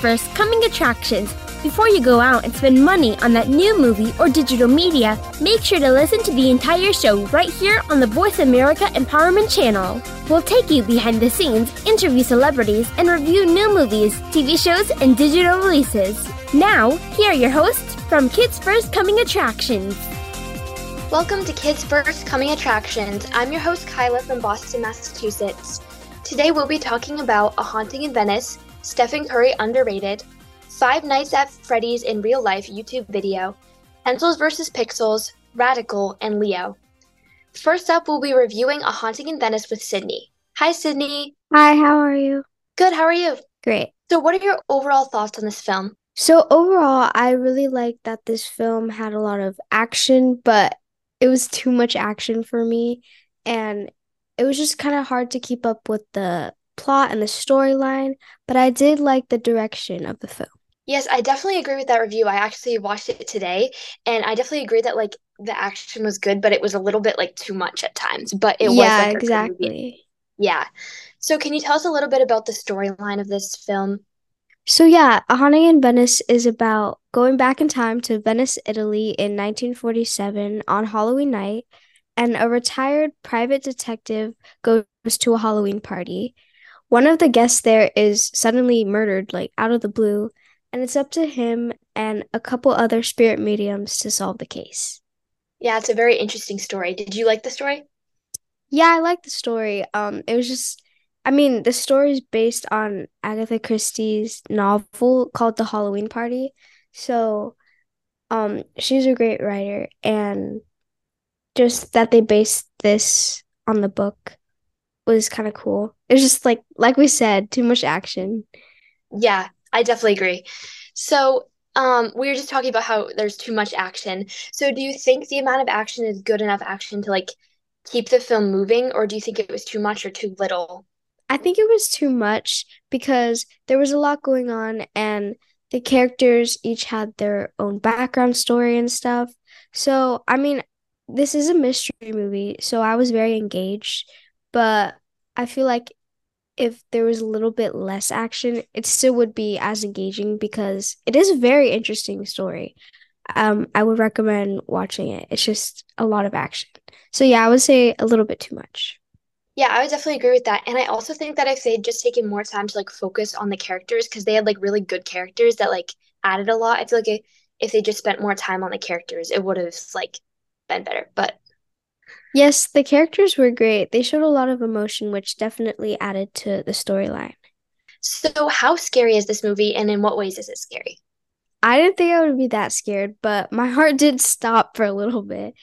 First Coming Attractions. Before you go out and spend money on that new movie or digital media, make sure to listen to the entire show right here on the Voice America Empowerment Channel. We'll take you behind the scenes, interview celebrities, and review new movies, TV shows, and digital releases. Now, here are your hosts from Kids First Coming Attractions. Welcome to Kids First Coming Attractions. I'm your host, Kyla from Boston, Massachusetts. Today we'll be talking about A Haunting in Venice, Stephen Curry Underrated, Five Nights at Freddy's in Real Life YouTube video, Pencils vs. Pixels, Radical, and Leo. First up, we'll be reviewing A Haunting in Venice with Sydney. Hi, Sydney. Hi, how are you? Good, how are you? Great. So, what are your overall thoughts on this film? So, overall, I really liked that this film had a lot of action, but it was too much action for me. And it was just kind of hard to keep up with the plot and the storyline, but I did like the direction of the film. Yes, I definitely agree with that review. I actually watched it today and I definitely agree that like the action was good, but it was a little bit like too much at times. But it yeah, was like exactly. Yeah. So can you tell us a little bit about the storyline of this film? So yeah, A Haunting in Venice is about going back in time to Venice, Italy in 1947 on Halloween night, and a retired private detective goes to a Halloween party. One of the guests there is suddenly murdered like out of the blue, and it's up to him and a couple other spirit mediums to solve the case. Yeah, it's a very interesting story. Did you like the story? Yeah, I like the story. Um, it was just, I mean, the story is based on Agatha Christie's novel called The Halloween Party. So, um, she's a great writer, and just that they based this on the book was kind of cool. It was just like, like we said, too much action. Yeah, I definitely agree. So, um, we were just talking about how there's too much action. So, do you think the amount of action is good enough action to like keep the film moving, or do you think it was too much or too little? I think it was too much because there was a lot going on and the characters each had their own background story and stuff. So, I mean, this is a mystery movie, so I was very engaged, but I feel like if there was a little bit less action, it still would be as engaging because it is a very interesting story. Um, I would recommend watching it. It's just a lot of action. So yeah, I would say a little bit too much. Yeah, I would definitely agree with that. And I also think that if they'd just taken more time to like focus on the characters, because they had like really good characters that like added a lot. I feel like if, they just spent more time on the characters, it would have like been better. But Yes, the characters were great. They showed a lot of emotion, which definitely added to the storyline. So, how scary is this movie, and in what ways is it scary? I didn't think I would be that scared, but my heart did stop for a little bit.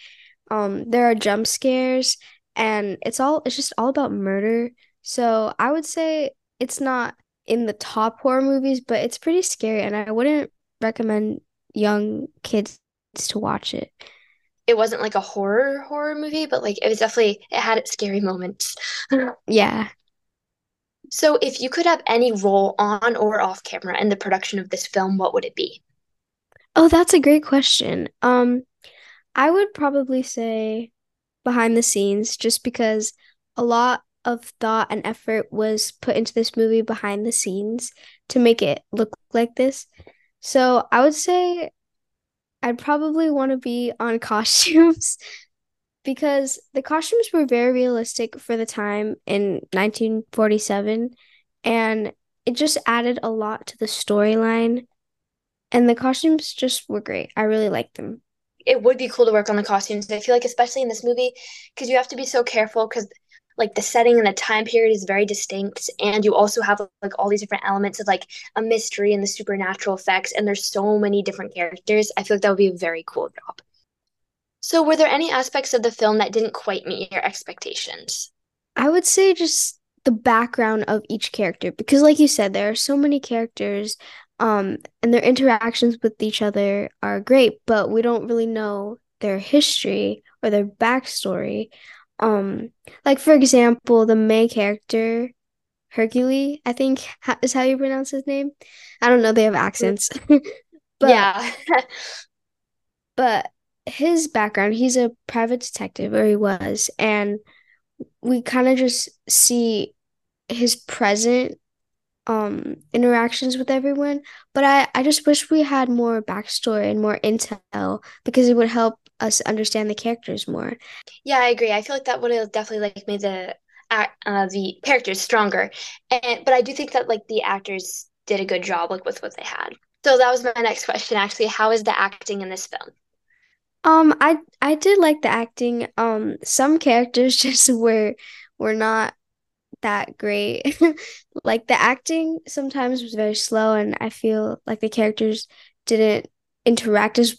Um, there are jump scares, and it's all it's just all about murder. So I would say it's not in the top horror movies, but it's pretty scary, and I wouldn't recommend young kids to watch it it wasn't like a horror horror movie, but like it was definitely it had its scary moments. yeah. So if you could have any role on or off camera in the production of this film, what would it be? Oh, that's a great question. Um I would probably say behind the scenes just because a lot of thought and effort was put into this movie behind the scenes to make it look like this. So, I would say I'd probably want to be on costumes because the costumes were very realistic for the time in 1947 and it just added a lot to the storyline and the costumes just were great. I really liked them. It would be cool to work on the costumes. I feel like especially in this movie because you have to be so careful cuz like the setting and the time period is very distinct and you also have like all these different elements of like a mystery and the supernatural effects and there's so many different characters. I feel like that would be a very cool job. So were there any aspects of the film that didn't quite meet your expectations? I would say just the background of each character because like you said there are so many characters um and their interactions with each other are great but we don't really know their history or their backstory um like for example the main character hercule i think is how you pronounce his name. I don't know they have accents. But yeah. but his background he's a private detective or he was and we kind of just see his present um interactions with everyone. But I, I just wish we had more backstory and more intel because it would help us understand the characters more. Yeah, I agree. I feel like that would have definitely like made the uh, the characters stronger. And but I do think that like the actors did a good job like with what they had. So that was my next question actually. How is the acting in this film? Um I I did like the acting. Um some characters just were were not that great. like the acting sometimes was very slow and I feel like the characters didn't interact as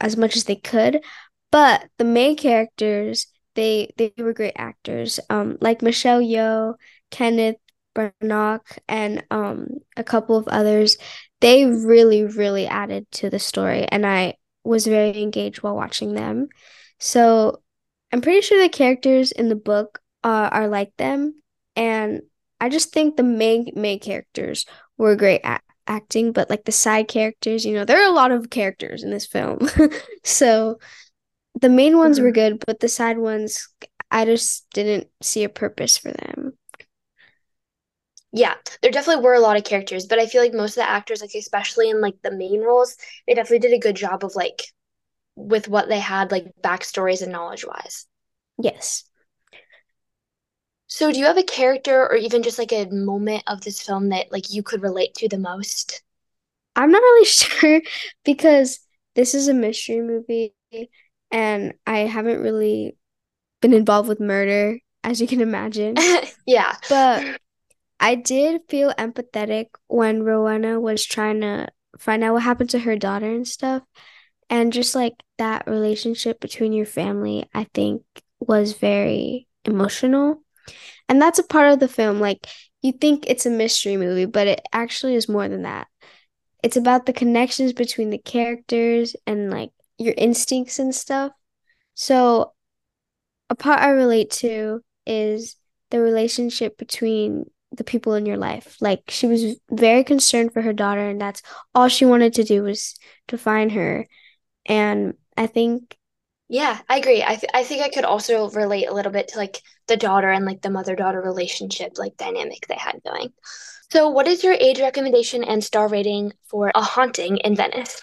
as much as they could. But the main characters, they they were great actors. Um like Michelle Yeoh, Kenneth Branagh, and um a couple of others. They really, really added to the story and I was very engaged while watching them. So I'm pretty sure the characters in the book uh, are like them and I just think the main main characters were great at acting, but like the side characters, you know, there are a lot of characters in this film. so the main ones mm-hmm. were good, but the side ones I just didn't see a purpose for them. Yeah, there definitely were a lot of characters, but I feel like most of the actors, like especially in like the main roles, they definitely did a good job of like with what they had, like backstories and knowledge wise. Yes. So do you have a character or even just like a moment of this film that like you could relate to the most? I'm not really sure because this is a mystery movie and I haven't really been involved with murder as you can imagine. yeah. But I did feel empathetic when Rowena was trying to find out what happened to her daughter and stuff. And just like that relationship between your family, I think was very emotional. And that's a part of the film. Like, you think it's a mystery movie, but it actually is more than that. It's about the connections between the characters and like your instincts and stuff. So, a part I relate to is the relationship between the people in your life. Like, she was very concerned for her daughter, and that's all she wanted to do was to find her. And I think yeah, I agree. I, th- I think I could also relate a little bit to like the daughter and like the mother daughter relationship, like dynamic they had going. So, what is your age recommendation and star rating for A Haunting in Venice?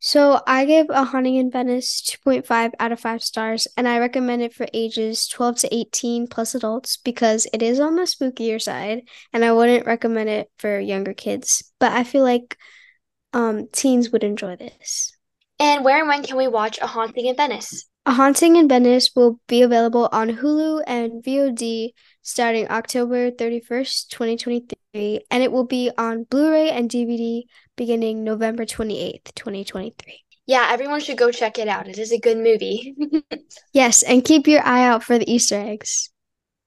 So, I give A Haunting in Venice 2.5 out of 5 stars, and I recommend it for ages 12 to 18 plus adults because it is on the spookier side, and I wouldn't recommend it for younger kids. But I feel like um, teens would enjoy this. And where and when can we watch A Haunting in Venice? A Haunting in Venice will be available on Hulu and VOD starting October 31st, 2023, and it will be on Blu ray and DVD beginning November 28th, 2023. Yeah, everyone should go check it out. It is a good movie. yes, and keep your eye out for the Easter eggs.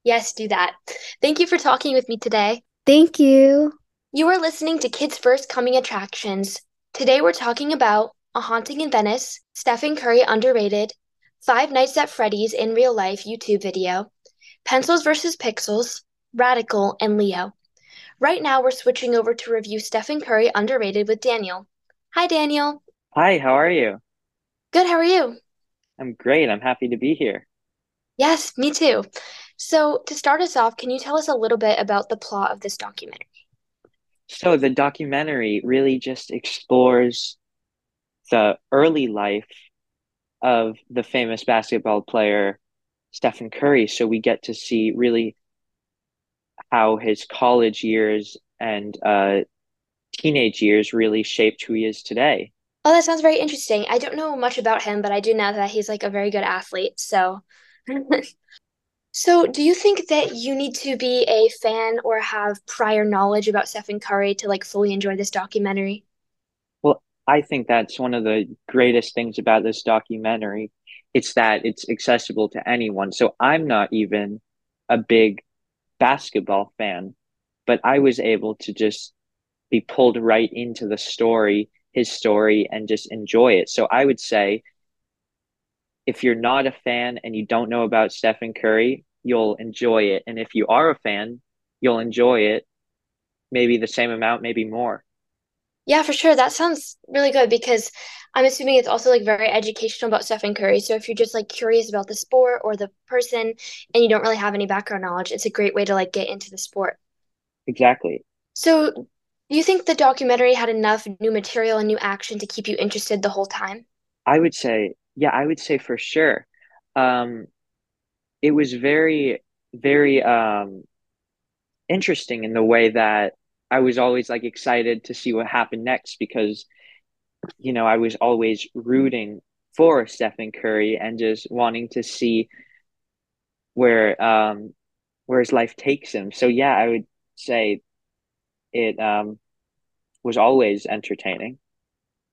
Yes, do that. Thank you for talking with me today. Thank you. You are listening to Kids First Coming Attractions. Today we're talking about a Haunting in Venice, Stephen Curry Underrated, Five Nights at Freddy's in Real Life YouTube video, Pencils vs. Pixels, Radical, and Leo. Right now, we're switching over to review Stephen Curry Underrated with Daniel. Hi, Daniel. Hi, how are you? Good, how are you? I'm great. I'm happy to be here. Yes, me too. So, to start us off, can you tell us a little bit about the plot of this documentary? So, the documentary really just explores the early life of the famous basketball player Stephen Curry. So we get to see really how his college years and uh, teenage years really shaped who he is today. Oh, that sounds very interesting. I don't know much about him, but I do know that he's like a very good athlete. So, so do you think that you need to be a fan or have prior knowledge about Stephen Curry to like fully enjoy this documentary? I think that's one of the greatest things about this documentary. It's that it's accessible to anyone. So I'm not even a big basketball fan, but I was able to just be pulled right into the story, his story, and just enjoy it. So I would say if you're not a fan and you don't know about Stephen Curry, you'll enjoy it. And if you are a fan, you'll enjoy it maybe the same amount, maybe more. Yeah, for sure. That sounds really good because I'm assuming it's also like very educational about Stephen Curry. So if you're just like curious about the sport or the person and you don't really have any background knowledge, it's a great way to like get into the sport. Exactly. So, do you think the documentary had enough new material and new action to keep you interested the whole time? I would say, yeah, I would say for sure. Um, it was very, very um, interesting in the way that I was always like excited to see what happened next because, you know, I was always rooting for Stephen Curry and just wanting to see where um where his life takes him. So yeah, I would say it um was always entertaining.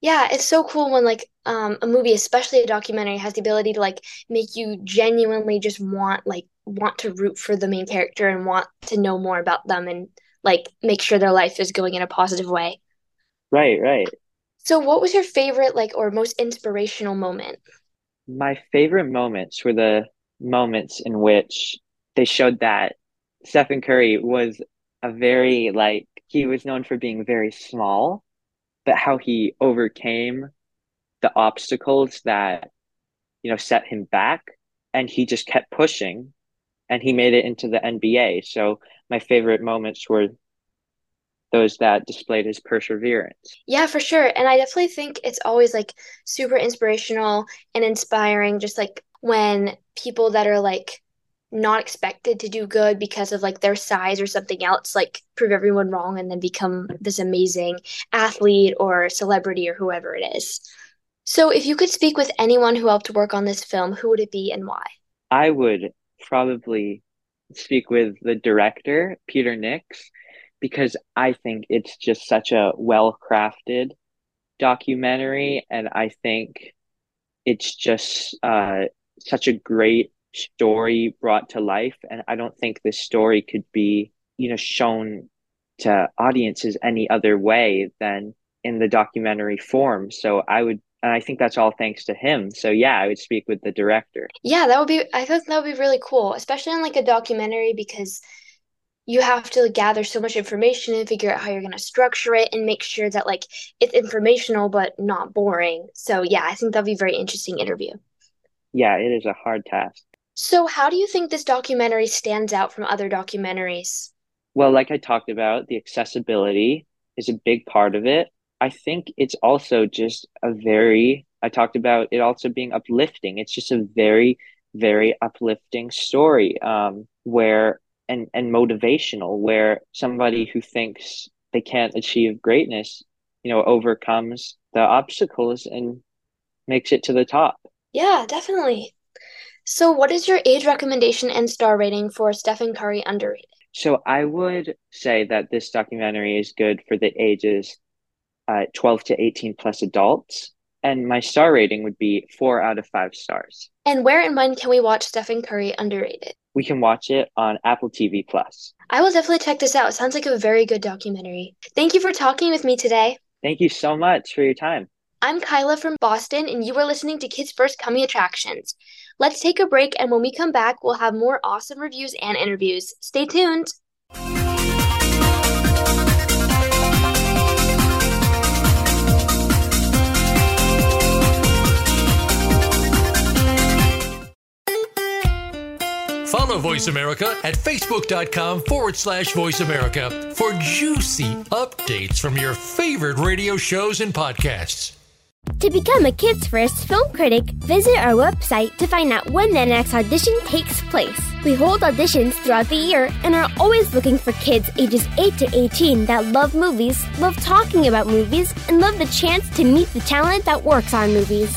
Yeah, it's so cool when like um a movie, especially a documentary, has the ability to like make you genuinely just want like want to root for the main character and want to know more about them and like make sure their life is going in a positive way. Right, right. So what was your favorite like or most inspirational moment? My favorite moments were the moments in which they showed that Stephen Curry was a very like he was known for being very small, but how he overcame the obstacles that you know set him back and he just kept pushing and he made it into the NBA. So my favorite moments were those that displayed his perseverance. Yeah, for sure. And I definitely think it's always like super inspirational and inspiring just like when people that are like not expected to do good because of like their size or something else like prove everyone wrong and then become this amazing athlete or celebrity or whoever it is. So if you could speak with anyone who helped work on this film, who would it be and why? I would probably speak with the director, Peter Nicks, because I think it's just such a well crafted documentary. And I think it's just uh, such a great story brought to life. And I don't think this story could be, you know, shown to audiences any other way than in the documentary form. So I would and I think that's all thanks to him. So yeah, I would speak with the director. Yeah, that would be I think that would be really cool, especially in like a documentary because you have to gather so much information and figure out how you're going to structure it and make sure that like it's informational but not boring. So yeah, I think that'll be a very interesting interview. Yeah, it is a hard task. So how do you think this documentary stands out from other documentaries? Well, like I talked about, the accessibility is a big part of it. I think it's also just a very I talked about it also being uplifting. It's just a very very uplifting story um, where and and motivational where somebody who thinks they can't achieve greatness you know overcomes the obstacles and makes it to the top. Yeah definitely. So what is your age recommendation and star rating for stephen curry underrated? So i would say that this documentary is good for the ages uh, 12 to 18 plus adults and my star rating would be four out of five stars and where and when can we watch stephen curry underrated we can watch it on Apple TV Plus. I will definitely check this out. Sounds like a very good documentary. Thank you for talking with me today. Thank you so much for your time. I'm Kyla from Boston, and you are listening to Kids First Coming Attractions. Let's take a break, and when we come back, we'll have more awesome reviews and interviews. Stay tuned. Follow Voice America at facebook.com forward slash voice America for juicy updates from your favorite radio shows and podcasts. To become a Kids First film critic, visit our website to find out when the next audition takes place. We hold auditions throughout the year and are always looking for kids ages 8 to 18 that love movies, love talking about movies, and love the chance to meet the talent that works on movies.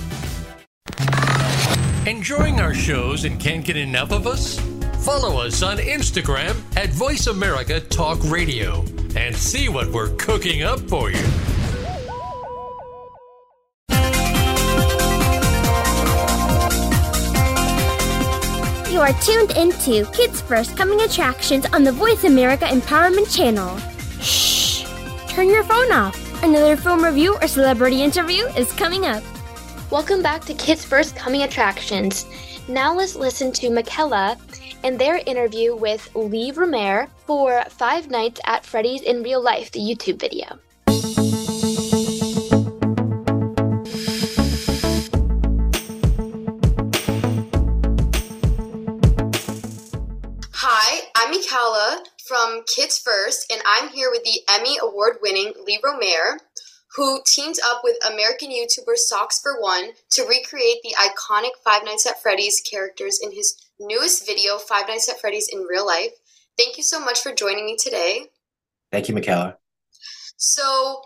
Enjoying our shows and can't get enough of us? Follow us on Instagram at Voice America Talk Radio. and see what we're cooking up for you. You are tuned into Kids First Coming Attractions on the Voice America Empowerment Channel. Shh! Turn your phone off. Another film review or celebrity interview is coming up. Welcome back to Kids First Coming Attractions. Now let's listen to Mikella and their interview with Lee Romaire for Five Nights at Freddy's in Real Life, the YouTube video. Hi, I'm Mikella from Kids First, and I'm here with the Emmy Award winning Lee Romaire, who teamed up with American YouTuber Socksfor1 to recreate the iconic Five Nights at Freddy's characters in his newest video, Five Nights at Freddy's in Real Life. Thank you so much for joining me today. Thank you, Mikella. So,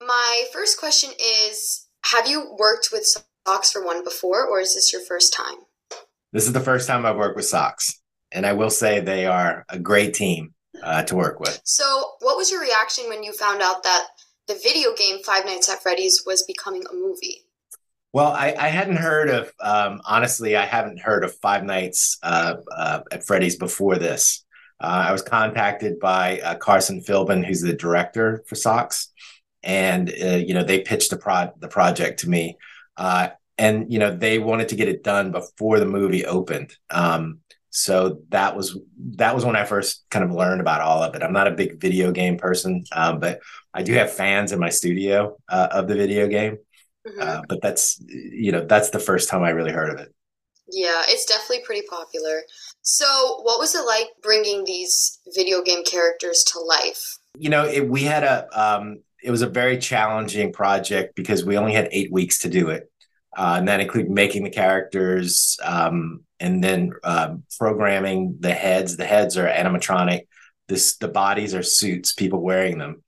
my first question is Have you worked with Socksfor1 before, or is this your first time? This is the first time I've worked with Socks, and I will say they are a great team uh, to work with. So, what was your reaction when you found out that the video game Five Nights at Freddy's was becoming a movie? Well, I, I hadn't heard of, um, honestly, I haven't heard of Five Nights uh, uh, at Freddy's before this. Uh, I was contacted by uh, Carson Philbin, who's the director for Socks, and uh, you know they pitched the pro- the project to me, uh, and you know they wanted to get it done before the movie opened. Um, so that was that was when I first kind of learned about all of it. I'm not a big video game person, um, but I do have fans in my studio uh, of the video game. Mm-hmm. Uh, but that's you know that's the first time I really heard of it. Yeah, it's definitely pretty popular. So, what was it like bringing these video game characters to life? You know, it, we had a um, it was a very challenging project because we only had eight weeks to do it, uh, and that included making the characters um, and then uh, programming the heads. The heads are animatronic. This the bodies are suits, people wearing them.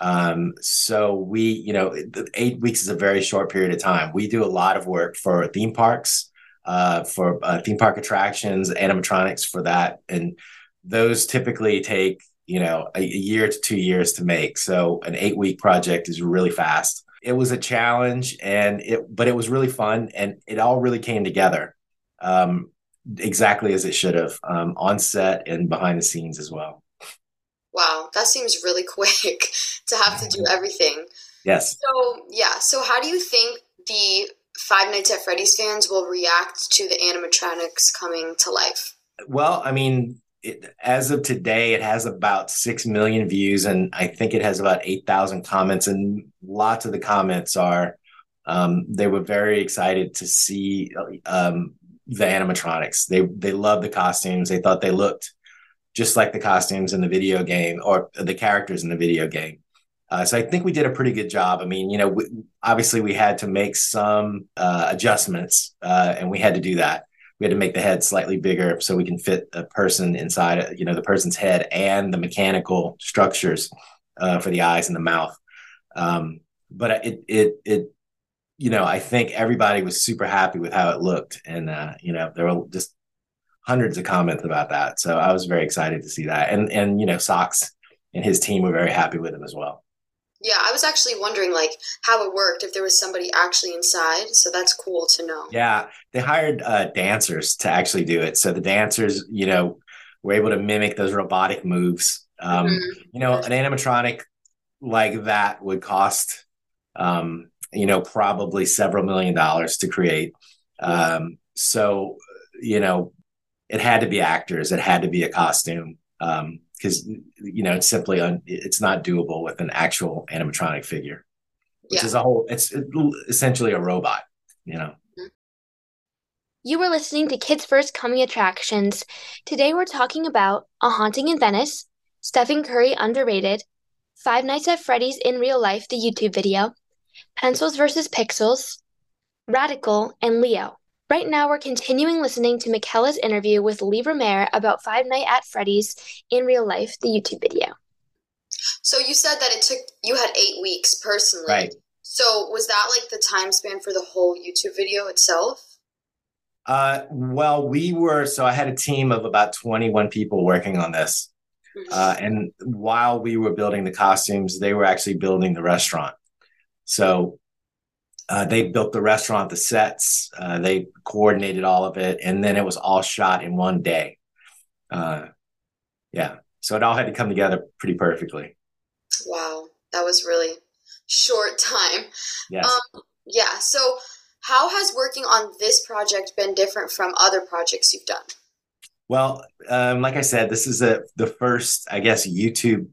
Um, so we, you know, eight weeks is a very short period of time. We do a lot of work for theme parks uh, for uh, theme park attractions, animatronics for that, and those typically take you know a, a year to two years to make. So an eight week project is really fast. It was a challenge, and it but it was really fun, and it all really came together um, exactly as it should have um, on set and behind the scenes as well. Wow, that seems really quick to have to do everything. Yes. So yeah, so how do you think the Five Nights at Freddy's fans will react to the animatronics coming to life? Well, I mean, it, as of today, it has about 6 million views, and I think it has about 8,000 comments. And lots of the comments are um, they were very excited to see um, the animatronics. They, they love the costumes, they thought they looked just like the costumes in the video game or the characters in the video game. Uh, so I think we did a pretty good job. I mean, you know, we, obviously we had to make some uh, adjustments, uh, and we had to do that. We had to make the head slightly bigger so we can fit a person inside, you know, the person's head and the mechanical structures uh, for the eyes and the mouth. Um, but it, it, it, you know, I think everybody was super happy with how it looked, and uh, you know, there were just hundreds of comments about that. So I was very excited to see that, and and you know, Socks and his team were very happy with him as well. Yeah, I was actually wondering like how it worked if there was somebody actually inside. So that's cool to know. Yeah, they hired uh, dancers to actually do it. So the dancers, you know, were able to mimic those robotic moves. Um, mm-hmm. You know, an animatronic like that would cost, um, you know, probably several million dollars to create. Um, so, you know, it had to be actors. It had to be a costume. Um, because you know it's simply un, it's not doable with an actual animatronic figure which yeah. is a whole it's essentially a robot you know you were listening to kids first coming attractions today we're talking about a haunting in venice stephen curry underrated five nights at freddy's in real life the youtube video pencils versus pixels radical and leo Right now, we're continuing listening to Mikella's interview with Lee Romaire about Five Night at Freddy's in real life, the YouTube video. So you said that it took you had eight weeks personally. Right. So was that like the time span for the whole YouTube video itself? Uh, well, we were so I had a team of about 21 people working on this. Mm-hmm. Uh, and while we were building the costumes, they were actually building the restaurant. So uh, they built the restaurant, the sets, uh, they coordinated all of it, and then it was all shot in one day. Uh, yeah, so it all had to come together pretty perfectly. Wow, that was really short time. Yes. Um, yeah. So, how has working on this project been different from other projects you've done? Well, um, like I said, this is a, the first, I guess, YouTube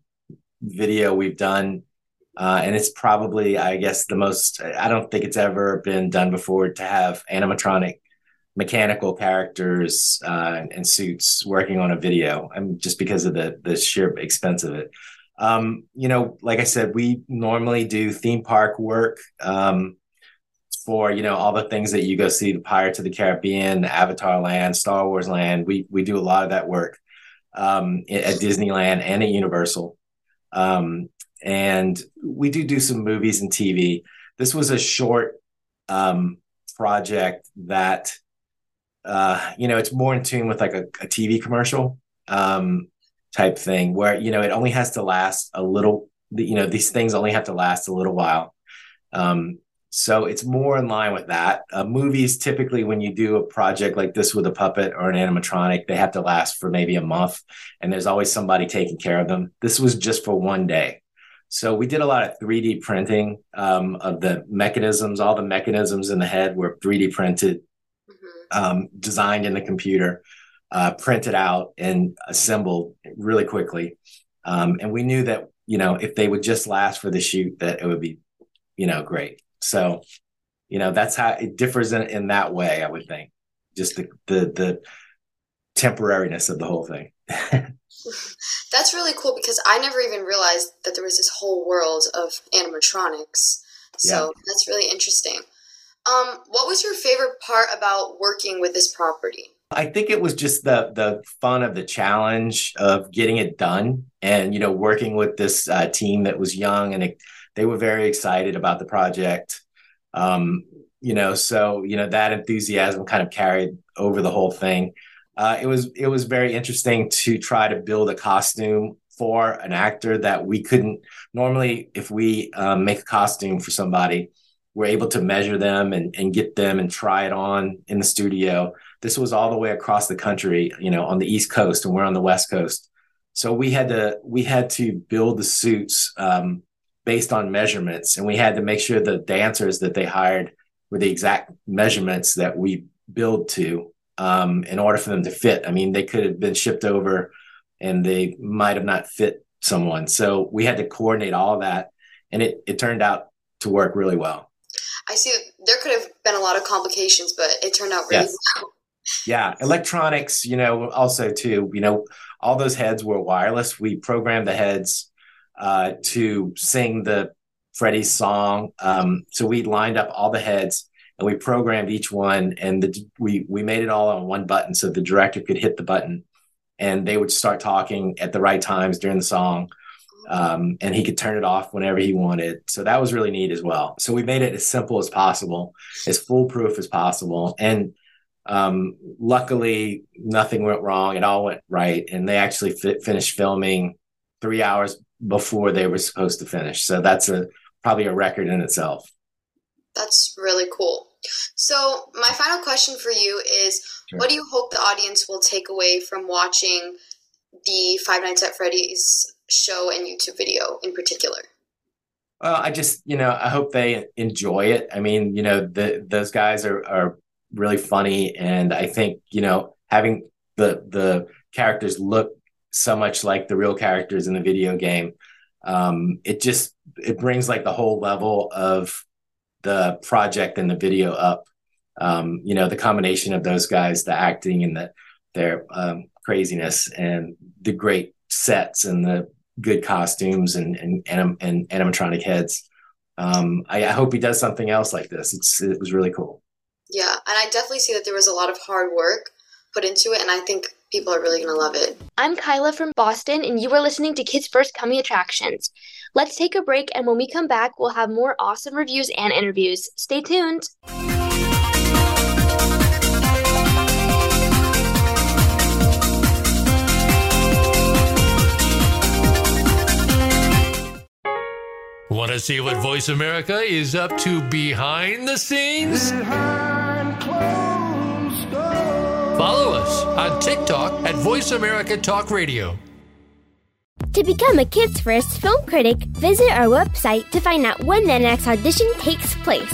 video we've done. Uh, and it's probably, I guess, the most, I don't think it's ever been done before to have animatronic mechanical characters uh, and suits working on a video. I mean, just because of the, the sheer expense of it. Um, you know, like I said, we normally do theme park work. Um, for you know all the things that you go see the Pirates of the Caribbean, Avatar Land, Star Wars Land. We we do a lot of that work um, at Disneyland and at Universal, um, and we do do some movies and TV. This was a short um, project that uh, you know it's more in tune with like a, a TV commercial um, type thing where you know it only has to last a little. You know these things only have to last a little while. Um, so it's more in line with that. Uh, movies typically, when you do a project like this with a puppet or an animatronic, they have to last for maybe a month, and there's always somebody taking care of them. This was just for one day. So we did a lot of 3D printing um, of the mechanisms. All the mechanisms in the head were 3D printed, mm-hmm. um, designed in the computer, uh, printed out, and assembled really quickly. Um, and we knew that you know if they would just last for the shoot, that it would be you know great. So, you know, that's how it differs in, in that way, I would think. Just the the the temporariness of the whole thing. that's really cool because I never even realized that there was this whole world of animatronics. So yeah. that's really interesting. Um, what was your favorite part about working with this property? I think it was just the the fun of the challenge of getting it done, and you know, working with this uh, team that was young and it, they were very excited about the project. Um, you know, so you know that enthusiasm kind of carried over the whole thing. Uh, it was it was very interesting to try to build a costume for an actor that we couldn't normally if we um, make a costume for somebody we're able to measure them and, and get them and try it on in the studio this was all the way across the country you know on the east coast and we're on the west coast so we had to we had to build the suits um, based on measurements. And we had to make sure the dancers that they hired were the exact measurements that we build to um, in order for them to fit. I mean, they could have been shipped over and they might have not fit someone. So we had to coordinate all that. And it, it turned out to work really well. I see there could have been a lot of complications, but it turned out really yes. well. Yeah, electronics, you know, also too, you know, all those heads were wireless. We programmed the heads uh, to sing the Freddy's song. Um, so we lined up all the heads and we programmed each one, and the, we we made it all on one button, so the director could hit the button, and they would start talking at the right times during the song. Um, and he could turn it off whenever he wanted. So that was really neat as well. So we made it as simple as possible, as foolproof as possible. And um, luckily, nothing went wrong. It all went right. And they actually finished filming three hours before they were supposed to finish. So that's a probably a record in itself. That's really cool. So my final question for you is sure. what do you hope the audience will take away from watching the Five Nights at Freddy's show and YouTube video in particular? Well, I just, you know, I hope they enjoy it. I mean, you know, the, those guys are, are really funny. And I think, you know, having the, the characters look so much like the real characters in the video game. Um, it just it brings like the whole level of the project and the video up. Um, you know, the combination of those guys, the acting and the their um, craziness and the great sets and the good costumes and and and, and animatronic heads. Um, I, I hope he does something else like this. It's it was really cool. Yeah, and I definitely see that there was a lot of hard work put into it, and I think people are really going to love it. I'm Kyla from Boston, and you are listening to Kids First Coming Attractions. Let's take a break, and when we come back, we'll have more awesome reviews and interviews. Stay tuned. Want to see what Voice America is up to behind the scenes? Behind on TikTok at Voice America Talk Radio. To become a Kids First film critic, visit our website to find out when the next audition takes place.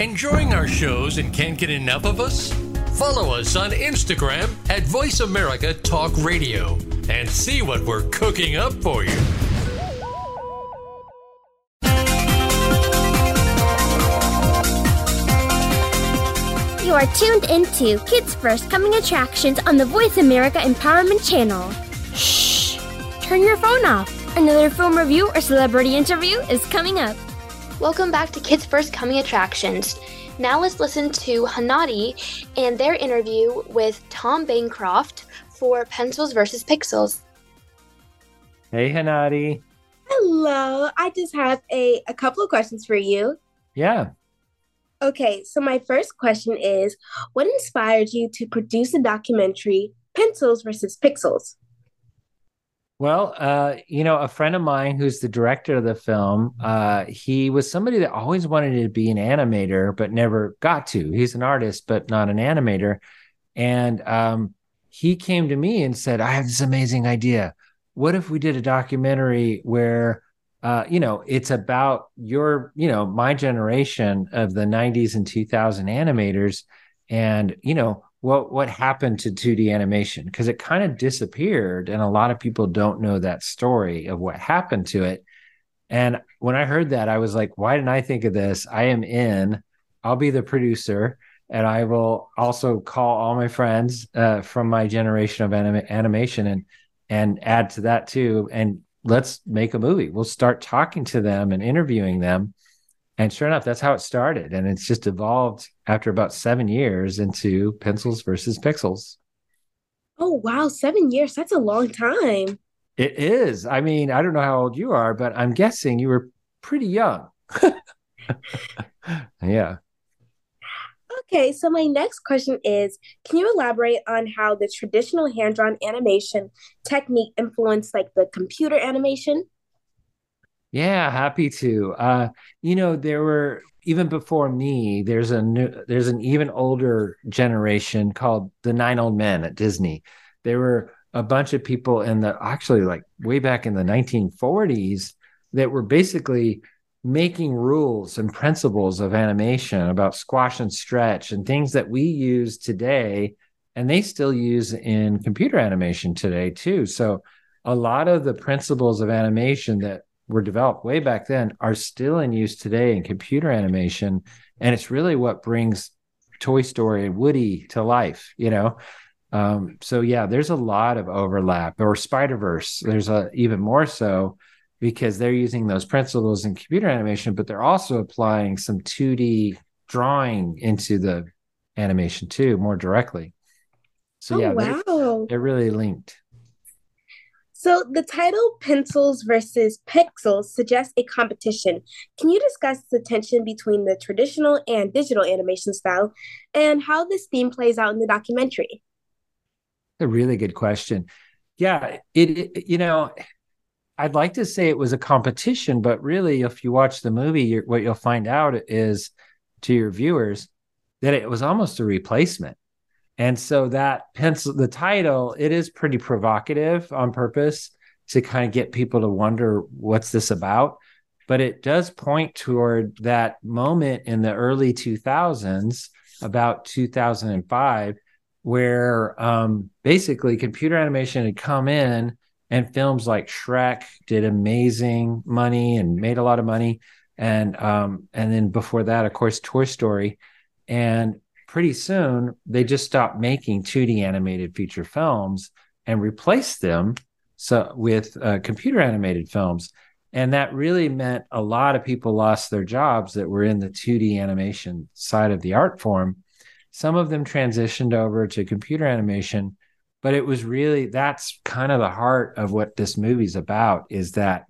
Enjoying our shows and can't get enough of us? Follow us on Instagram at Voice America Talk Radio and see what we're cooking up for you. You are tuned into Kids First Coming Attractions on the Voice America Empowerment Channel. Shh! Turn your phone off. Another film review or celebrity interview is coming up. Welcome back to Kids First Coming Attractions. Now let's listen to Hanadie and their interview with Tom Bancroft for Pencils versus Pixels. Hey, Hanadie. Hello. I just have a, a couple of questions for you. Yeah. Okay, so my first question is What inspired you to produce a documentary, Pencils versus Pixels? Well, uh, you know, a friend of mine who's the director of the film, uh, he was somebody that always wanted to be an animator, but never got to. He's an artist, but not an animator. And um, he came to me and said, I have this amazing idea. What if we did a documentary where, uh, you know, it's about your, you know, my generation of the 90s and 2000 animators and, you know, what what happened to 2D animation because it kind of disappeared and a lot of people don't know that story of what happened to it. And when I heard that I was like why didn't I think of this? I am in. I'll be the producer and I will also call all my friends uh, from my generation of anim- animation and and add to that too and let's make a movie. We'll start talking to them and interviewing them and sure enough, that's how it started. And it's just evolved after about seven years into pencils versus pixels. Oh, wow. Seven years. That's a long time. It is. I mean, I don't know how old you are, but I'm guessing you were pretty young. yeah. Okay, so my next question is Can you elaborate on how the traditional hand drawn animation technique influenced like the computer animation? Yeah, happy to. Uh, you know, there were even before me, there's a new there's an even older generation called the Nine Old Men at Disney. There were a bunch of people in the actually like way back in the 1940s that were basically making rules and principles of animation about squash and stretch and things that we use today and they still use in computer animation today too. So a lot of the principles of animation that were developed way back then are still in use today in computer animation. And it's really what brings toy story and woody to life you know? Um, so yeah there's a lot of overlap or spider verse there's a even more so because they're using those principles in computer animation but they're also applying some 2d drawing into the animation too more directly. So oh, yeah wow. they're, they're really linked so the title Pencils versus Pixels suggests a competition. Can you discuss the tension between the traditional and digital animation style and how this theme plays out in the documentary? A really good question. Yeah, it, it you know, I'd like to say it was a competition, but really, if you watch the movie, what you'll find out is to your viewers that it was almost a replacement. And so that pencil, the title, it is pretty provocative on purpose to kind of get people to wonder what's this about. but it does point toward that moment in the early 2000s, about 2005, where um, basically computer animation had come in and films like Shrek did amazing money and made a lot of money. And um, and then before that, of course, Toy Story. And pretty soon they just stopped making 2D animated feature films and replaced them so with uh, computer animated films. And that really meant a lot of people lost their jobs that were in the 2D animation side of the art form. Some of them transitioned over to computer animation, but it was really that's kind of the heart of what this movie's about is that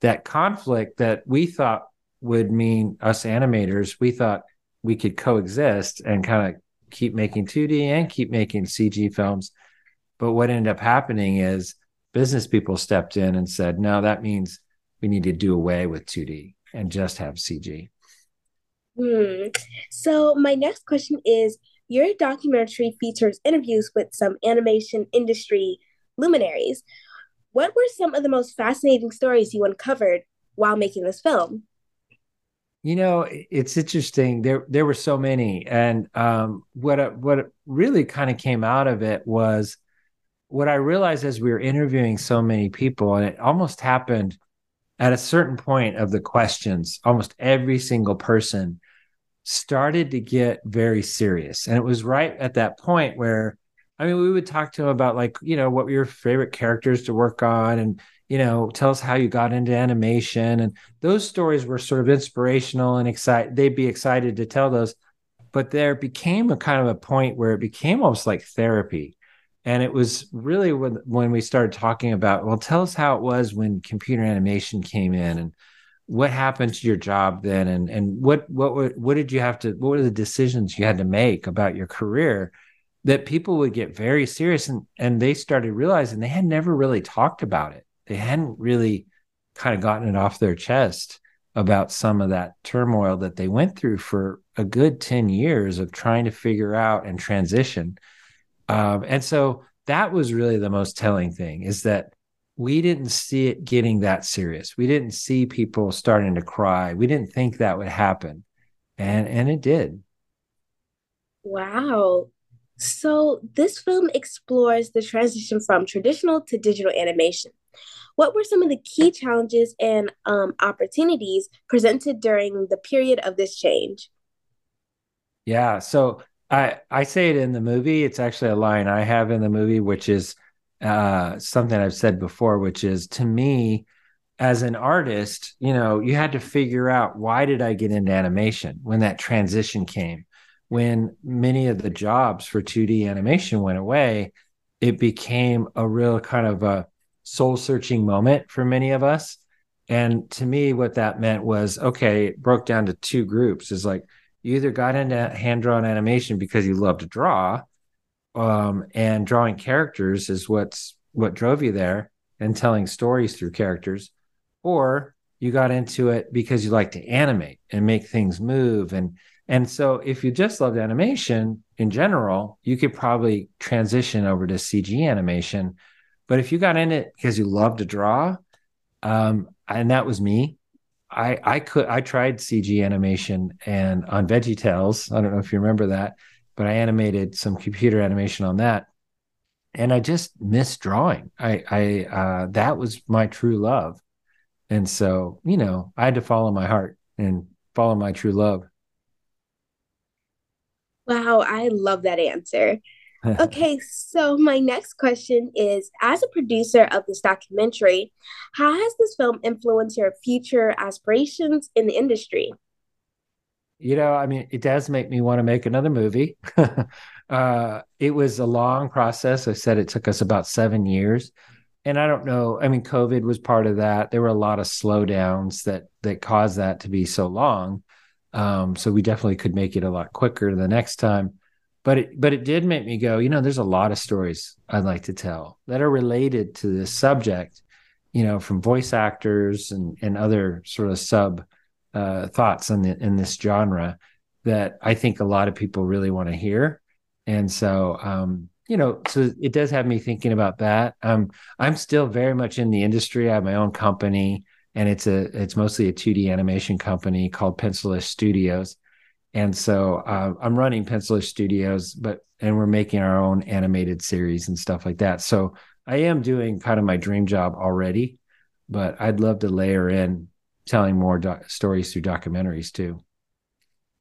that conflict that we thought would mean us animators, we thought we could coexist and kind of keep making 2D and keep making CG films. But what ended up happening is business people stepped in and said, no, that means we need to do away with 2D and just have CG. Hmm. So, my next question is Your documentary features interviews with some animation industry luminaries. What were some of the most fascinating stories you uncovered while making this film? You know, it's interesting. There, there were so many, and um, what what really kind of came out of it was what I realized as we were interviewing so many people, and it almost happened at a certain point of the questions, almost every single person started to get very serious. And it was right at that point where, I mean, we would talk to them about, like, you know, what were your favorite characters to work on? And, you know, tell us how you got into animation. And those stories were sort of inspirational and excited. They'd be excited to tell those. But there became a kind of a point where it became almost like therapy and it was really when when we started talking about well tell us how it was when computer animation came in and what happened to your job then and and what what what did you have to what were the decisions you had to make about your career that people would get very serious and and they started realizing they had never really talked about it they hadn't really kind of gotten it off their chest about some of that turmoil that they went through for a good 10 years of trying to figure out and transition um, and so that was really the most telling thing is that we didn't see it getting that serious. We didn't see people starting to cry. We didn't think that would happen. And and it did. Wow. So this film explores the transition from traditional to digital animation. What were some of the key challenges and um, opportunities presented during the period of this change? Yeah, so I I say it in the movie. It's actually a line I have in the movie, which is uh, something I've said before, which is to me, as an artist, you know, you had to figure out why did I get into animation when that transition came, when many of the jobs for 2D animation went away, it became a real kind of a soul searching moment for many of us. And to me, what that meant was okay, it broke down to two groups is like you either got into hand drawn animation because you love to draw, um, and drawing characters is what's what drove you there, and telling stories through characters, or you got into it because you like to animate and make things move and and so if you just loved animation in general you could probably transition over to cg animation but if you got in it because you love to draw um, and that was me I I could I tried CG animation and on Veggie Tales. I don't know if you remember that, but I animated some computer animation on that, and I just missed drawing. I I uh, that was my true love, and so you know I had to follow my heart and follow my true love. Wow, I love that answer. okay, so my next question is As a producer of this documentary, how has this film influenced your future aspirations in the industry? You know, I mean, it does make me want to make another movie. uh, it was a long process. I said it took us about seven years. And I don't know. I mean, COVID was part of that. There were a lot of slowdowns that that caused that to be so long. Um, so we definitely could make it a lot quicker the next time but it but it did make me go you know there's a lot of stories i'd like to tell that are related to this subject you know from voice actors and and other sort of sub uh, thoughts in the, in this genre that i think a lot of people really want to hear. And so um you know so it does have me thinking about that. Um i'm still very much in the industry. I have my own company and it's a it's mostly a 2D animation company called Pencilish Studios. And so uh, I'm running Pencilish Studios, but and we're making our own animated series and stuff like that. So I am doing kind of my dream job already, but I'd love to layer in telling more stories through documentaries too.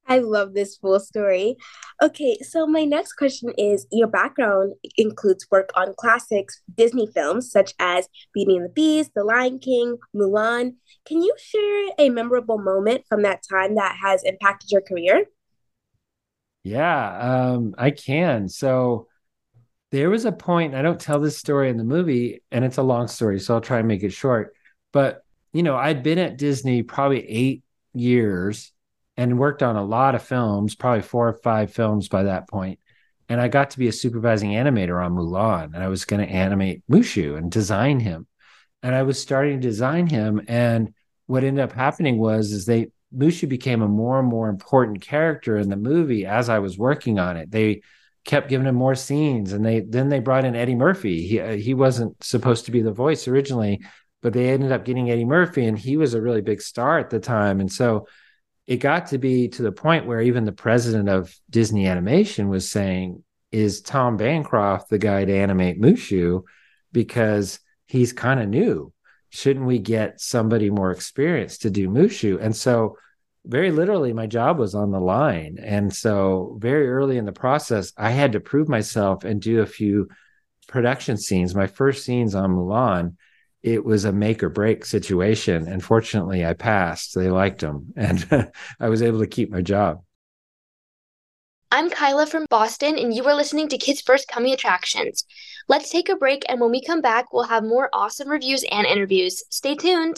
I love this full story. Okay, so my next question is Your background includes work on classics Disney films such as Beauty and the Beast, The Lion King, Mulan. Can you share a memorable moment from that time that has impacted your career? Yeah, um, I can. So there was a point, I don't tell this story in the movie, and it's a long story, so I'll try and make it short. But, you know, I'd been at Disney probably eight years and worked on a lot of films, probably four or five films by that point. And I got to be a supervising animator on Mulan, and I was going to animate Mushu and design him. And I was starting to design him, and what ended up happening was is they Mushu became a more and more important character in the movie as I was working on it. They kept giving him more scenes, and they then they brought in Eddie Murphy. He uh, he wasn't supposed to be the voice originally, but they ended up getting Eddie Murphy, and he was a really big star at the time. And so it got to be to the point where even the president of Disney Animation was saying, "Is Tom Bancroft the guy to animate Mushu?" Because he's kind of new. Shouldn't we get somebody more experienced to do Mushu? And so, very literally, my job was on the line. And so, very early in the process, I had to prove myself and do a few production scenes. My first scenes on Mulan it was a make or break situation. And fortunately, I passed. They liked them, and I was able to keep my job. I'm Kyla from Boston, and you are listening to Kids First Coming Attractions. Let's take a break, and when we come back, we'll have more awesome reviews and interviews. Stay tuned.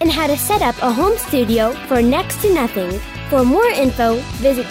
and how to set up a home studio for next to nothing. For more info, visit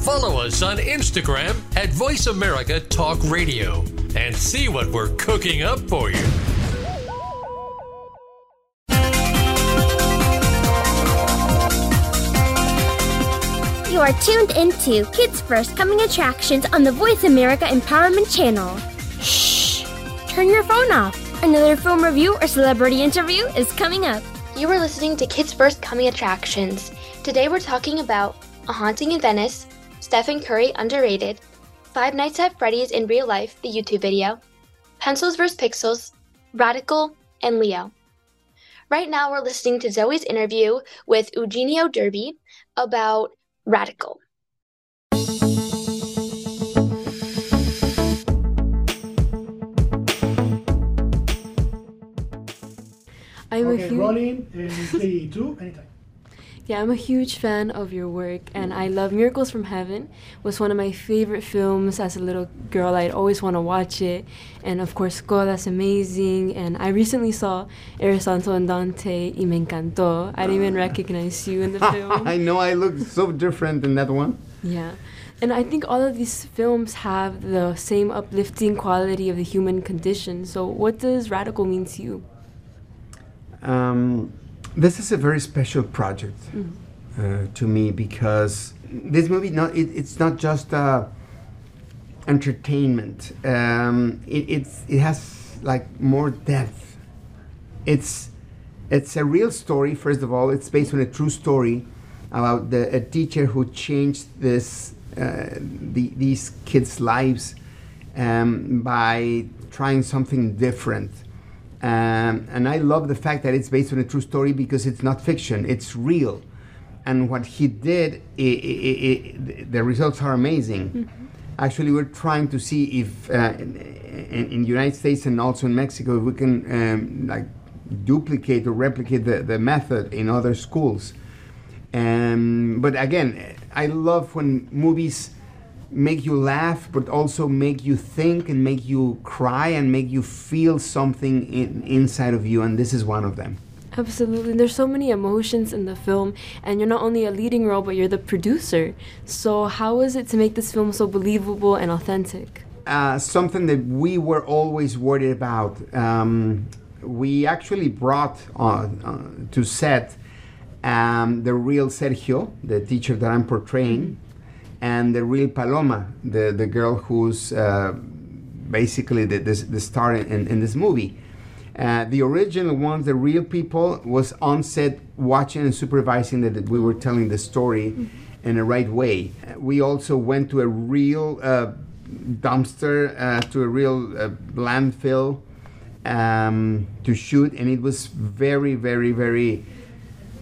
Follow us on Instagram at Voice America Talk Radio and see what we're cooking up for you. You are tuned into Kids First Coming Attractions on the Voice America Empowerment Channel. Shh! Turn your phone off. Another film review or celebrity interview is coming up. You are listening to Kids First Coming Attractions. Today we're talking about A Haunting in Venice, Stephen Curry Underrated, Five Nights at Freddy's in Real Life, the YouTube video, Pencils vs. Pixels, Radical, and Leo. Right now we're listening to Zoe's interview with Eugenio Derbez about Radical. I'm okay, a huge rolling in three, two, anytime. Yeah, I'm a huge fan of your work, and I love Miracles from Heaven. was one of my favorite films as a little girl. I'd always want to watch it, and of course, Coda's amazing. And I recently saw El Santo Andante y me encantó. I didn't even recognize you in the film. I know I look so different in that one. Yeah. And I think all of these films have the same uplifting quality of the human condition. So, what does radical mean to you? Um, this is a very special project uh, to me because this movie not it, it's not just a, entertainment. Um, it, it's it has like more depth. It's it's a real story. First of all, it's based on a true story about the, a teacher who changed this uh, the, these kids' lives um, by trying something different. Um, and I love the fact that it's based on a true story because it's not fiction; it's real. And what he did, i i i the results are amazing. Mm-hmm. Actually, we're trying to see if uh, in, in, the United States and also in Mexico, if we can um, like duplicate or replicate the, the method in other schools. Um, but again, I love when movies make you laugh, but also make you think and make you cry and make you feel something in, inside of you, and this is one of them. Absolutely. There's so many emotions in the film, and you're not only a leading role, but you're the producer. So, how is it to make this film so believable and authentic? Uh, something that we were always worried about. Um, we actually brought uh, uh, to set um, the real Sergio, the teacher that I'm portraying, and the real Paloma, the, the girl who's uh, basically the, the, the star in, in this movie. Uh, the original ones, the real people, was on set watching and supervising that we were telling the story mm-hmm. in the right way. We also went to a real uh, dumpster, uh, to a real uh, landfill um, to shoot, and it was very, very, very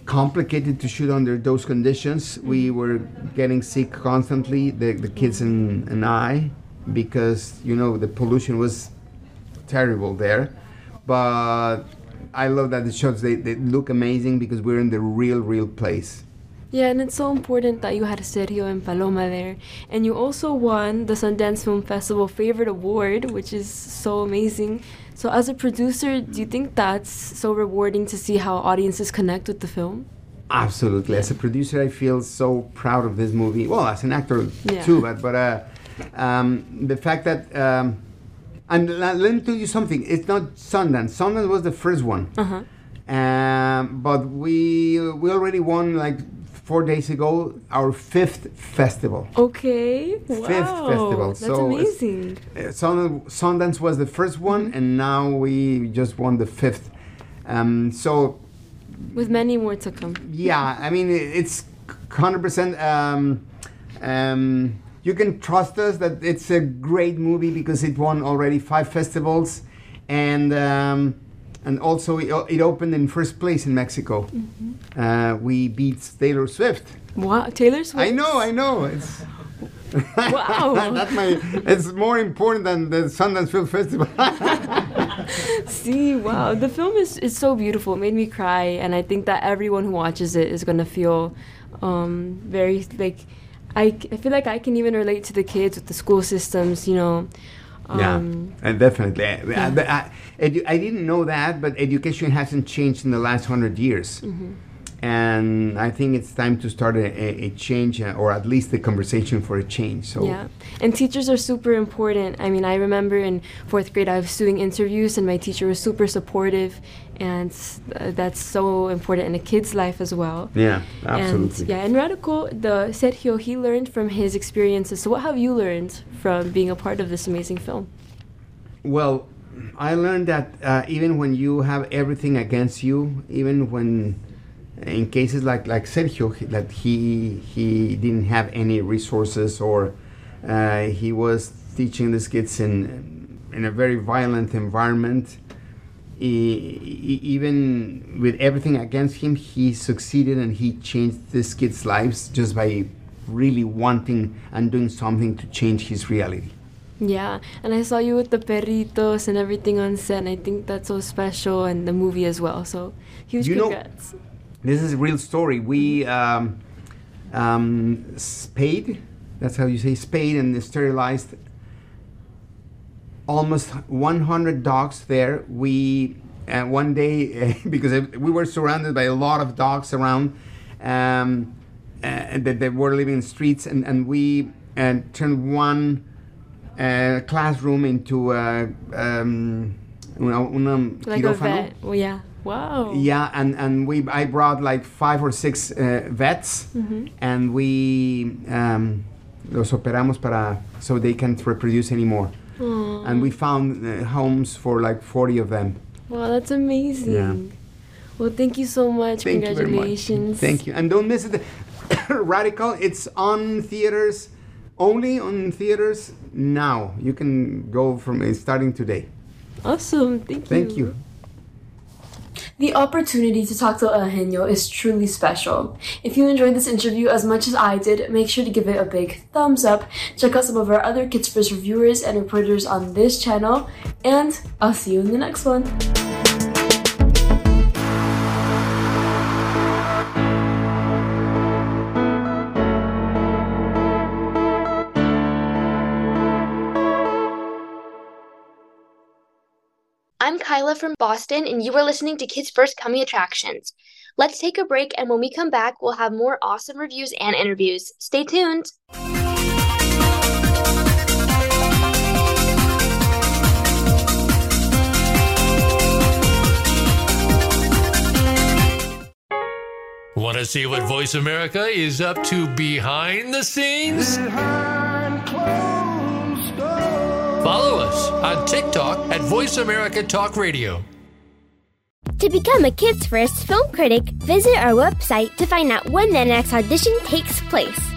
complicated to shoot under those conditions. We mm-hmm. were getting sick constantly, the, the kids and, and I, because, you know, the pollution was terrible there. But I love that the shots, they, they look amazing because we're in the real, real place. Yeah, and it's so important that you had Sergio and Paloma there. And you also won the Sundance Film Festival Favorite Award, which is so amazing. So, as a producer, do you think that's so rewarding to see how audiences connect with the film? Absolutely. As a producer, I feel so proud of this movie. Well, as an actor yeah. too, but but uh, um, the fact that um, and let me tell you something. It's not Sundance. Sundance was the first one. Uh-huh. Um, but we we already won like four days ago our fifth festival. Okay. Fifth wow. festival. That's so amazing. Uh, Sundance was the first one, mm-hmm. and now we just won the fifth. Um, so. With many more to come. Yeah, I mean it's hundred um, percent. Um, you can trust us that it's a great movie because it won already five festivals, and. And also it, opened in first place in Mexico. Mm-hmm. Uh, we beat Taylor Swift. Wow, Taylor Swift! I know, I know. It's wow. That's my. It's more important than the Sundance Film Festival. See, wow, the film is is so beautiful. It made me cry, and I think that everyone who watches it is gonna feel um, very like. I, I feel like I can even relate to the kids with the school systems, you know, yeah, um, and definitely. Yeah. I, I, I, didn't know that, but education hasn't changed in the last hundred years. Mm-hmm. And I think it's time to start a, a, change, uh, or at least the conversation for a change. So yeah, and teachers are super important. I mean, I remember in fourth grade I was doing interviews, and my teacher was super supportive, and uh, that's so important in a kid's life as well. Yeah, absolutely. And, yeah, and Radical, the Sergio, he learned from his experiences. So what have you learned from being a part of this amazing film? Well, I learned that uh, even when you have everything against you, even when in cases like like Sergio, that he he didn't have any resources or uh, he was teaching these kids in in a very violent environment even with everything against him, he succeeded and he changed this kid's lives just by really wanting and doing something to change his reality. Yeah, and I saw you with the perritos and everything on set, and I think that's so special, and the movie as well. So huge you congrats. Know, this is a real story. We um, um, spayed, that's how you say spayed, and sterilized almost 100 dogs there. We uh, one day because we were surrounded by a lot of dogs around um, uh, that, that were living in the streets, and and we uh, turned one uh, classroom into a um, una, una like a vet. Well, yeah. Wow. Yeah, and and we I brought like five or six uh, vets, mm-hmm. and we. Um, los operamos para so they can't reproduce anymore. Aw. And we found uh, homes for like 40 of them. Wow, that's amazing. Yeah. Well, thank you so much. Thank you very much. Congratulations. Thank you. And don't miss it. Radical, it's on theaters, only on theaters now. You can go from uh, starting today. Awesome. Thank you. Thank you. The opportunity to talk to Eugenio is truly special. If you enjoyed this interview as much as I did, make sure to give it a big thumbs up. Check out some of our other Kids First reviewers and reporters on this channel, and I'll see you in the next one. I'm Kyla from Boston, and you are listening to Kids First Coming Attractions. Let's take a break, and when we come back, we'll have more awesome reviews and interviews. Stay tuned. Want to see what Voice America is up to behind the scenes? Follow on TikTok at Voice America Talk Radio. To become a Kids First film critic, visit our website to find out when the next audition takes place.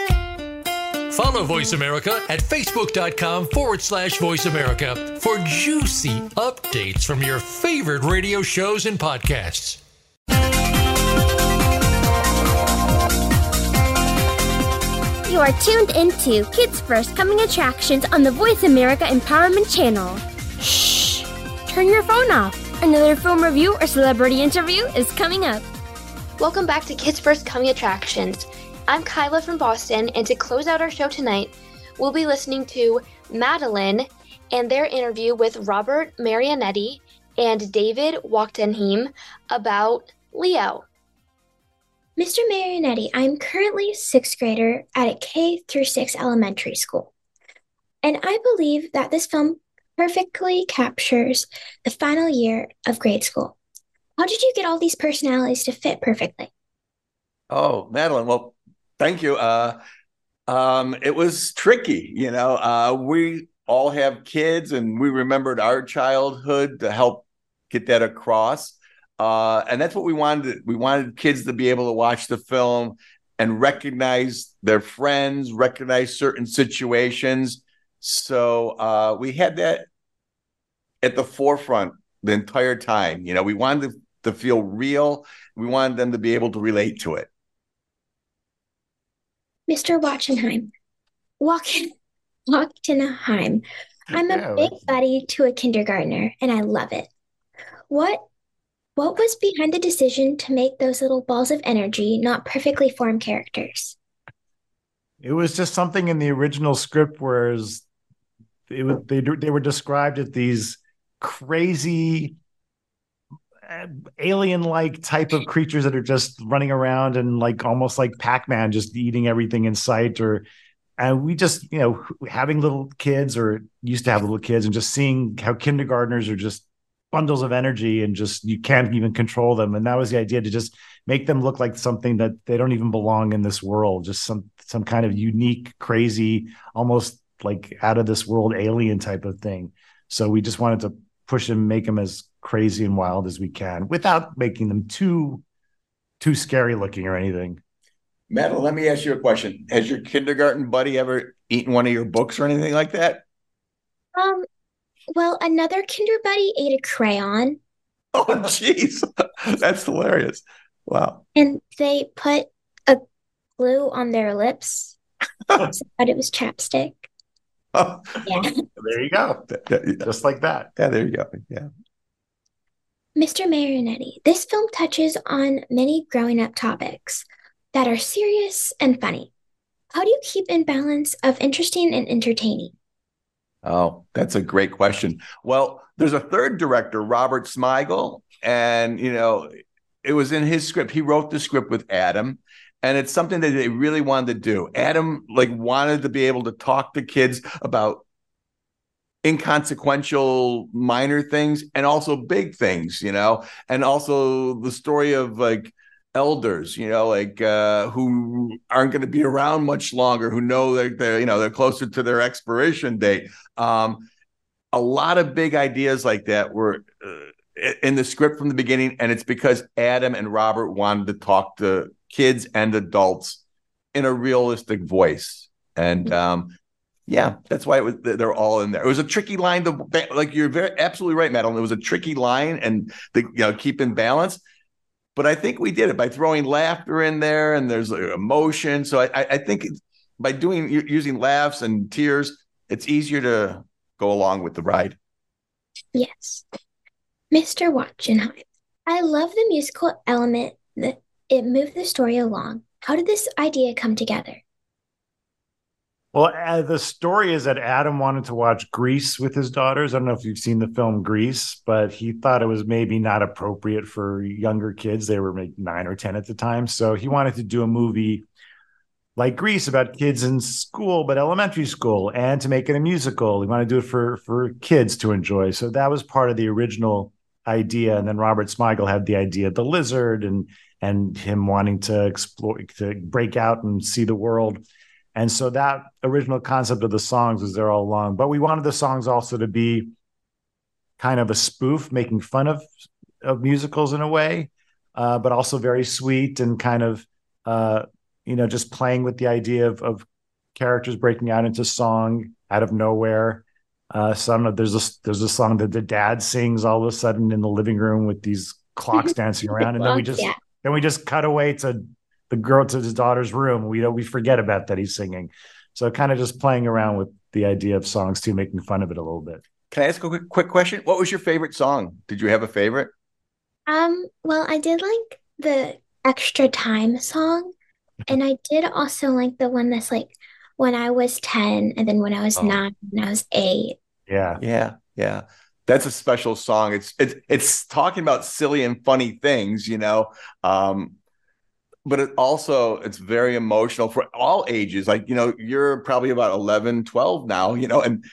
Follow Voice America at facebook.com forward slash voice America for juicy updates from your favorite radio shows and podcasts. You are tuned into Kids First Coming Attractions on the Voice America Empowerment Channel. Shh! Turn your phone off. Another film review or celebrity interview is coming up. Welcome back to Kids First Coming Attractions. I'm Kyla from Boston, and to close out our show tonight, we'll be listening to Madeleine and their interview with Robert Marianetti and David Wachtenheim about Leo. Mr. Marianetti, I'm currently a sixth grader at a K through six elementary school. And I believe that this film perfectly captures the final year of grade school. How did you get all these personalities to fit perfectly? Oh, Madeline, well, thank you. Uh, um, it was tricky, you know. Uh, we all have kids, and we remembered our childhood to help get that across. Uh, and that's what we wanted. We wanted kids to be able to watch the film and recognize their friends, recognize certain situations. So uh, we had that at the forefront the entire time. You know, we wanted to, to feel real. We wanted them to be able to relate to it. Mr. Wachenheim. Walken Wachtenheim. I'm a big buddy to a kindergartner and I love it. What what was behind the decision to make those little balls of energy not perfectly formed characters? It was just something in the original script, whereas it was, they they were described as these crazy alien like type of creatures that are just running around and like almost like Pac-Man just eating everything in sight or and we just you know having little kids or used to have little kids and just seeing how kindergartners are just bundles of energy and just you can't even control them. And that was the idea to just make them look like something that they don't even belong in this world just some some kind of unique crazy almost like out of this world alien type of thing. So we just wanted to push them make them as crazy and wild as we can without making them too too scary looking or anything Madeleine, let me ask you a question. Has your kindergarten buddy ever eaten one of your books or anything like that? Um, Well, another Kinder Buddy ate a crayon. Oh, jeez. That's hilarious. Wow. And they put a glue on their lips. so thought it was chapstick. Oh. Yeah. There you go. Just like that. Yeah, there you go. Yeah. Mr. Marinetti, this film touches on many growing up topics that are serious and funny. How do you keep in balance of interesting and entertaining? Oh, that's a great question. Well, there's a third director, Robert Smigel, and you know, it was in his script. He wrote the script with Adam, and it's something that they really wanted to do. Adam like wanted to be able to talk to kids about inconsequential minor things and also big things, you know, and also the story of like elders, you know, like uh, who aren't going to be around much longer, who know that they're, you know, they're closer to their expiration date. Um, a lot of big ideas like that were uh, in the script from the beginning, and it's because Adam and Robert wanted to talk to kids and adults in a realistic voice, and um, yeah, that's why it was. They're all in there. It was a tricky line to like. You're very absolutely right, Madeleine. It was a tricky line, and the you know keep in balance but I think we did it by throwing laughter in there and there's emotion. So I, I think by doing using laughs and tears, it's easier to go along with the ride. Yes. Mr. Watchenheim, I love the musical element that it moved the story along. How did this idea come together? Well, uh, the story is that Adam wanted to watch Grease with his daughters. I don't know if you've seen the film Grease, but he thought it was maybe not appropriate for younger kids. They were maybe nine or 10 at the time. So he wanted to do a movie like Grease about kids in school, but elementary school, and to make it a musical. He wanted to do it for, for kids to enjoy. So that was part of the original idea. And then Robert Smigel had the idea of the lizard and and him wanting to explore to break out and see the world and so that original concept of the songs was there all along. But we wanted the songs also to be kind of a spoof, making fun of of musicals in a way, uh, but also very sweet and kind of uh, you know just playing with the idea of, of characters breaking out into song out of nowhere. Uh, so I don't know. There's a there's a song that the dad sings all of a sudden in the living room with these clocks dancing around, and then we just yeah. Then we just cut away to the girl to his daughter's room. We we forget about that he's singing. So kind of just playing around with the idea of songs too, making fun of it a little bit. Can I ask a quick, quick question? What was your favorite song? Did you have a favorite? Um, well, I did like the extra time song. And I did also like the one that's like when I was 10 and then when I was oh. nine and I was eight. Yeah. Yeah. Yeah. That's a special song. It's it's it's talking about silly and funny things, you know. Um, but it also it's very emotional for all ages like you know you're probably about 11 12 now you know and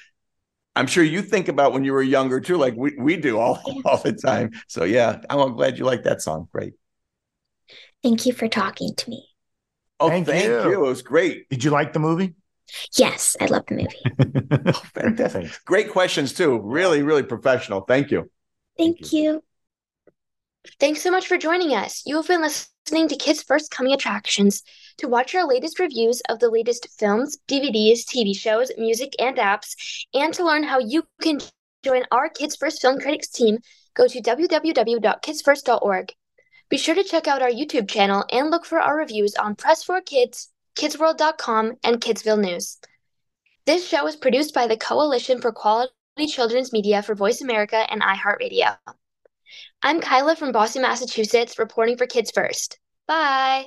i'm sure you think about when you were younger too like we, we do all, all the time so yeah i'm glad you like that song great thank you for talking to me oh thank, thank you. you. it was great did you like the movie yes i love the movie. Oh, fantastic great questions too. Really really professional. Thank you. Thank, thank you. you. Thanks so much for joining us. You have been listening listening to Kids First Coming Attractions. To watch our latest reviews of the latest films, DVDs, TV shows, music, and apps, and to learn how you can join our Kids First Film Critics team, go to www.kidsfirst.org. Be sure to check out our YouTube channel and look for our reviews on Press4Kids, Kidsworld.com, and Kidsville News. This show is produced by the Coalition for Quality Children's Media for Voice America and iHeartRadio. I'm Kyla from Boston, Massachusetts, reporting for Kids First. Bye.